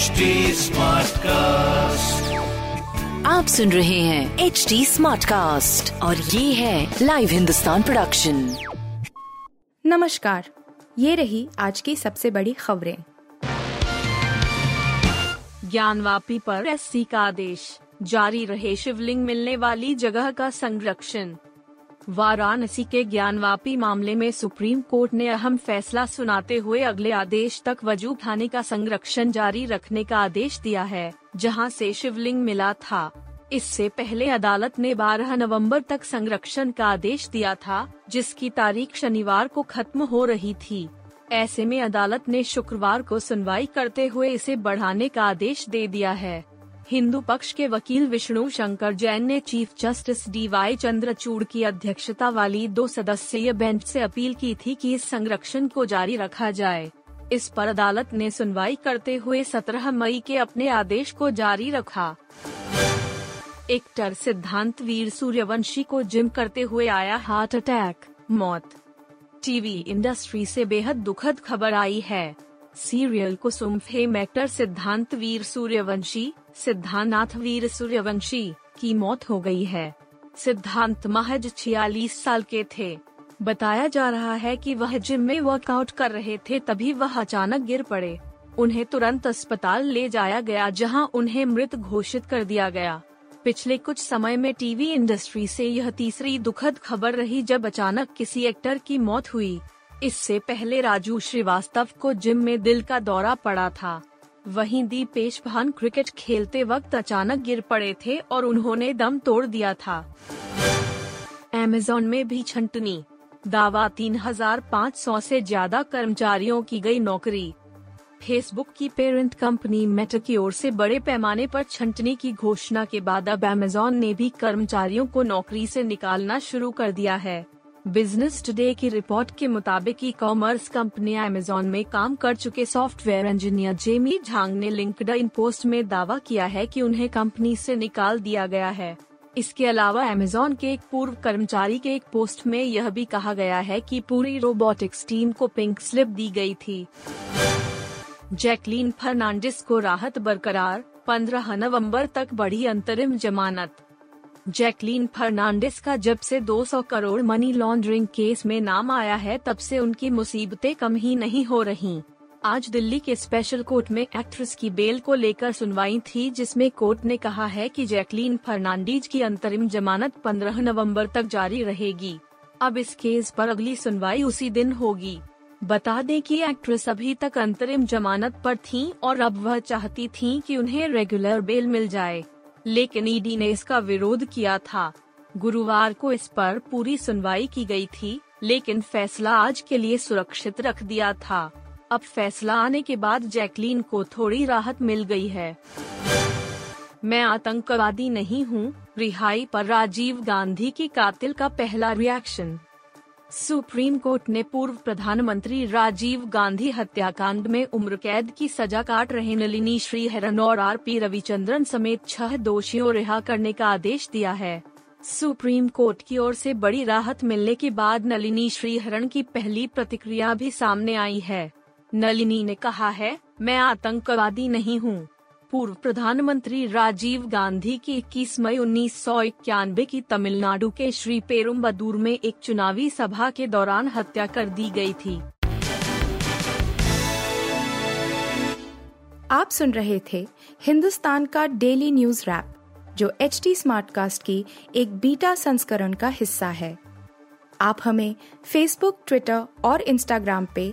HD cast आप सुन रहे हैं एच डी स्मार्ट कास्ट और ये है लाइव हिंदुस्तान प्रोडक्शन नमस्कार ये रही आज की सबसे बड़ी खबरें। ज्ञानवापी पर एससी का आदेश जारी रहे शिवलिंग मिलने वाली जगह का संरक्षण। वाराणसी के ज्ञानवापी मामले में सुप्रीम कोर्ट ने अहम फैसला सुनाते हुए अगले आदेश तक वज़ू खाने का संरक्षण जारी रखने का आदेश दिया है, जहाँ से शिवलिंग मिला था। इससे पहले अदालत ने 12 नवंबर तक संरक्षण का आदेश दिया था, जिसकी तारीख शनिवार को खत्म हो रही थी। ऐसे में अदालत ने शुक्रवार को सुनवाई करते हुए इसे बढ़ाने का आदेश दे दिया है। हिंदू पक्ष के वकील विष्णु शंकर जैन ने chief justice D Y Chandrachud की अध्यक्षता वाली दो सदस्यीय बेंच से अपील की थी कि इस संरक्षण को जारी रखा जाए। इस पर अदालत ने सुनवाई करते हुए 17 मई के अपने आदेश को जारी रखा। एक्टर सिद्धांत वीर सूर्यवंशी को जिम करते हुए आया हार्ट अटैक, मौत। टीवी इंडस्ट्री से बेहद दुखद खबर आई है। सीरियल कुसुम फेम एक्टर सिद्धांत वीर सूर्यवंशी, सिद्धानाथ वीर सूर्यवंशी की मौत हो गई है। सिद्धांत महज छियालीस साल के थे। बताया जा रहा है कि वह जिम में वर्कआउट कर रहे थे तभी वह अचानक गिर पड़े। उन्हें तुरंत अस्पताल ले जाया गया, जहाँ उन्हें मृत घोषित कर दिया गया। पिछले कुछ समय में टीवी इंडस्ट्री से यह तीसरी दुखद खबर रही जब अचानक किसी एक्टर की मौत हुई। इससे पहले राजू श्रीवास्तव को जिम में दिल का दौरा पड़ा था। वहीं दीपेश भान क्रिकेट खेलते वक्त अचानक गिर पड़े थे और उन्होंने दम तोड़ दिया था। अमेजोन में भी छंटनी। दावा 3,500 से ज़्यादा कर्मचारियों की गई नौकरी। फेसबुक की पेरेंट कंपनी मेटा की ओर से बड़े पैमाने पर छंटनी की घोषणा के बाद अब अमेजोन ने भी कर्मचारियों को नौकरी से निकालना शुरू कर दिया है। बिज़नेस टुडे की रिपोर्ट के मुताबिक ई कॉमर्स कंपनी अमेजोन में काम कर चुके सॉफ्टवेयर इंजीनियर जेमी झांग ने लिंक्ड इन पोस्ट में दावा किया है कि उन्हें कंपनी से निकाल दिया गया है। इसके अलावा अमेजोन के एक पूर्व कर्मचारी के एक पोस्ट में यह भी कहा गया है कि पूरी रोबोटिक्स टीम को पिंक स्लिप दी गई थी। जैकलीन फर्नांडिस को राहत बरकरार 15 नवंबर तक बढ़ी अंतरिम जमानत। जैकलीन फर्नांडिस का जब से 200 करोड़ मनी लॉन्ड्रिंग केस में नाम आया है, तब से उनकी मुसीबतें कम ही नहीं हो रही। आज दिल्ली के स्पेशल कोर्ट में एक्ट्रेस की बेल को लेकर सुनवाई थी, जिसमें कोर्ट ने कहा है कि जैकलीन फर्नांडीज की अंतरिम जमानत 15 नवंबर तक जारी रहेगी। अब इस केस पर अगली सुनवाई उसी दिन होगी। बता दें कि एक्ट्रेस अभी तक अंतरिम जमानत पर थीं और अब वह चाहती थीं कि उन्हें रेगुलर बेल मिल जाए। लेकिन ईडी ने इसका विरोध किया था। गुरुवार को इस पर पूरी सुनवाई की गई थी, लेकिन फैसला आज के लिए सुरक्षित रख दिया था। अब फैसला आने के बाद जैकलीन को थोड़ी राहत मिल गई है। मैं आतंकवादी नहीं हूँ, रिहाई पर राजीव गांधी की कातिल का पहला रिएक्शन सुप्रीम कोर्ट ने पूर्व प्रधानमंत्री राजीव गांधी हत्याकांड में उम्र कैद की सजा काट रहे नलिनी श्रीहरन और आर पी रविचंद्रन समेत छह दोषियों रिहा करने का आदेश दिया है। सुप्रीम कोर्ट की ओर से बड़ी राहत मिलने के बाद नलिनी श्रीहरन की पहली प्रतिक्रिया भी सामने आई है। नलिनी ने कहा है, मैं आतंकवादी नहीं हूँ। पूर्व प्रधानमंत्री राजीव गांधी की 21 मई उन्नीस सौ इक्यानबे की तमिलनाडु के श्री पेरुम्बदूर में एक चुनावी सभा के दौरान हत्या कर दी गई थी। आप सुन रहे थे हिंदुस्तान का डेली न्यूज़ रैप, जो एच टी स्मार्ट कास्ट की एक बीटा संस्करण का हिस्सा है। आप हमें फेसबुक ट्विटर और इंस्टाग्राम पे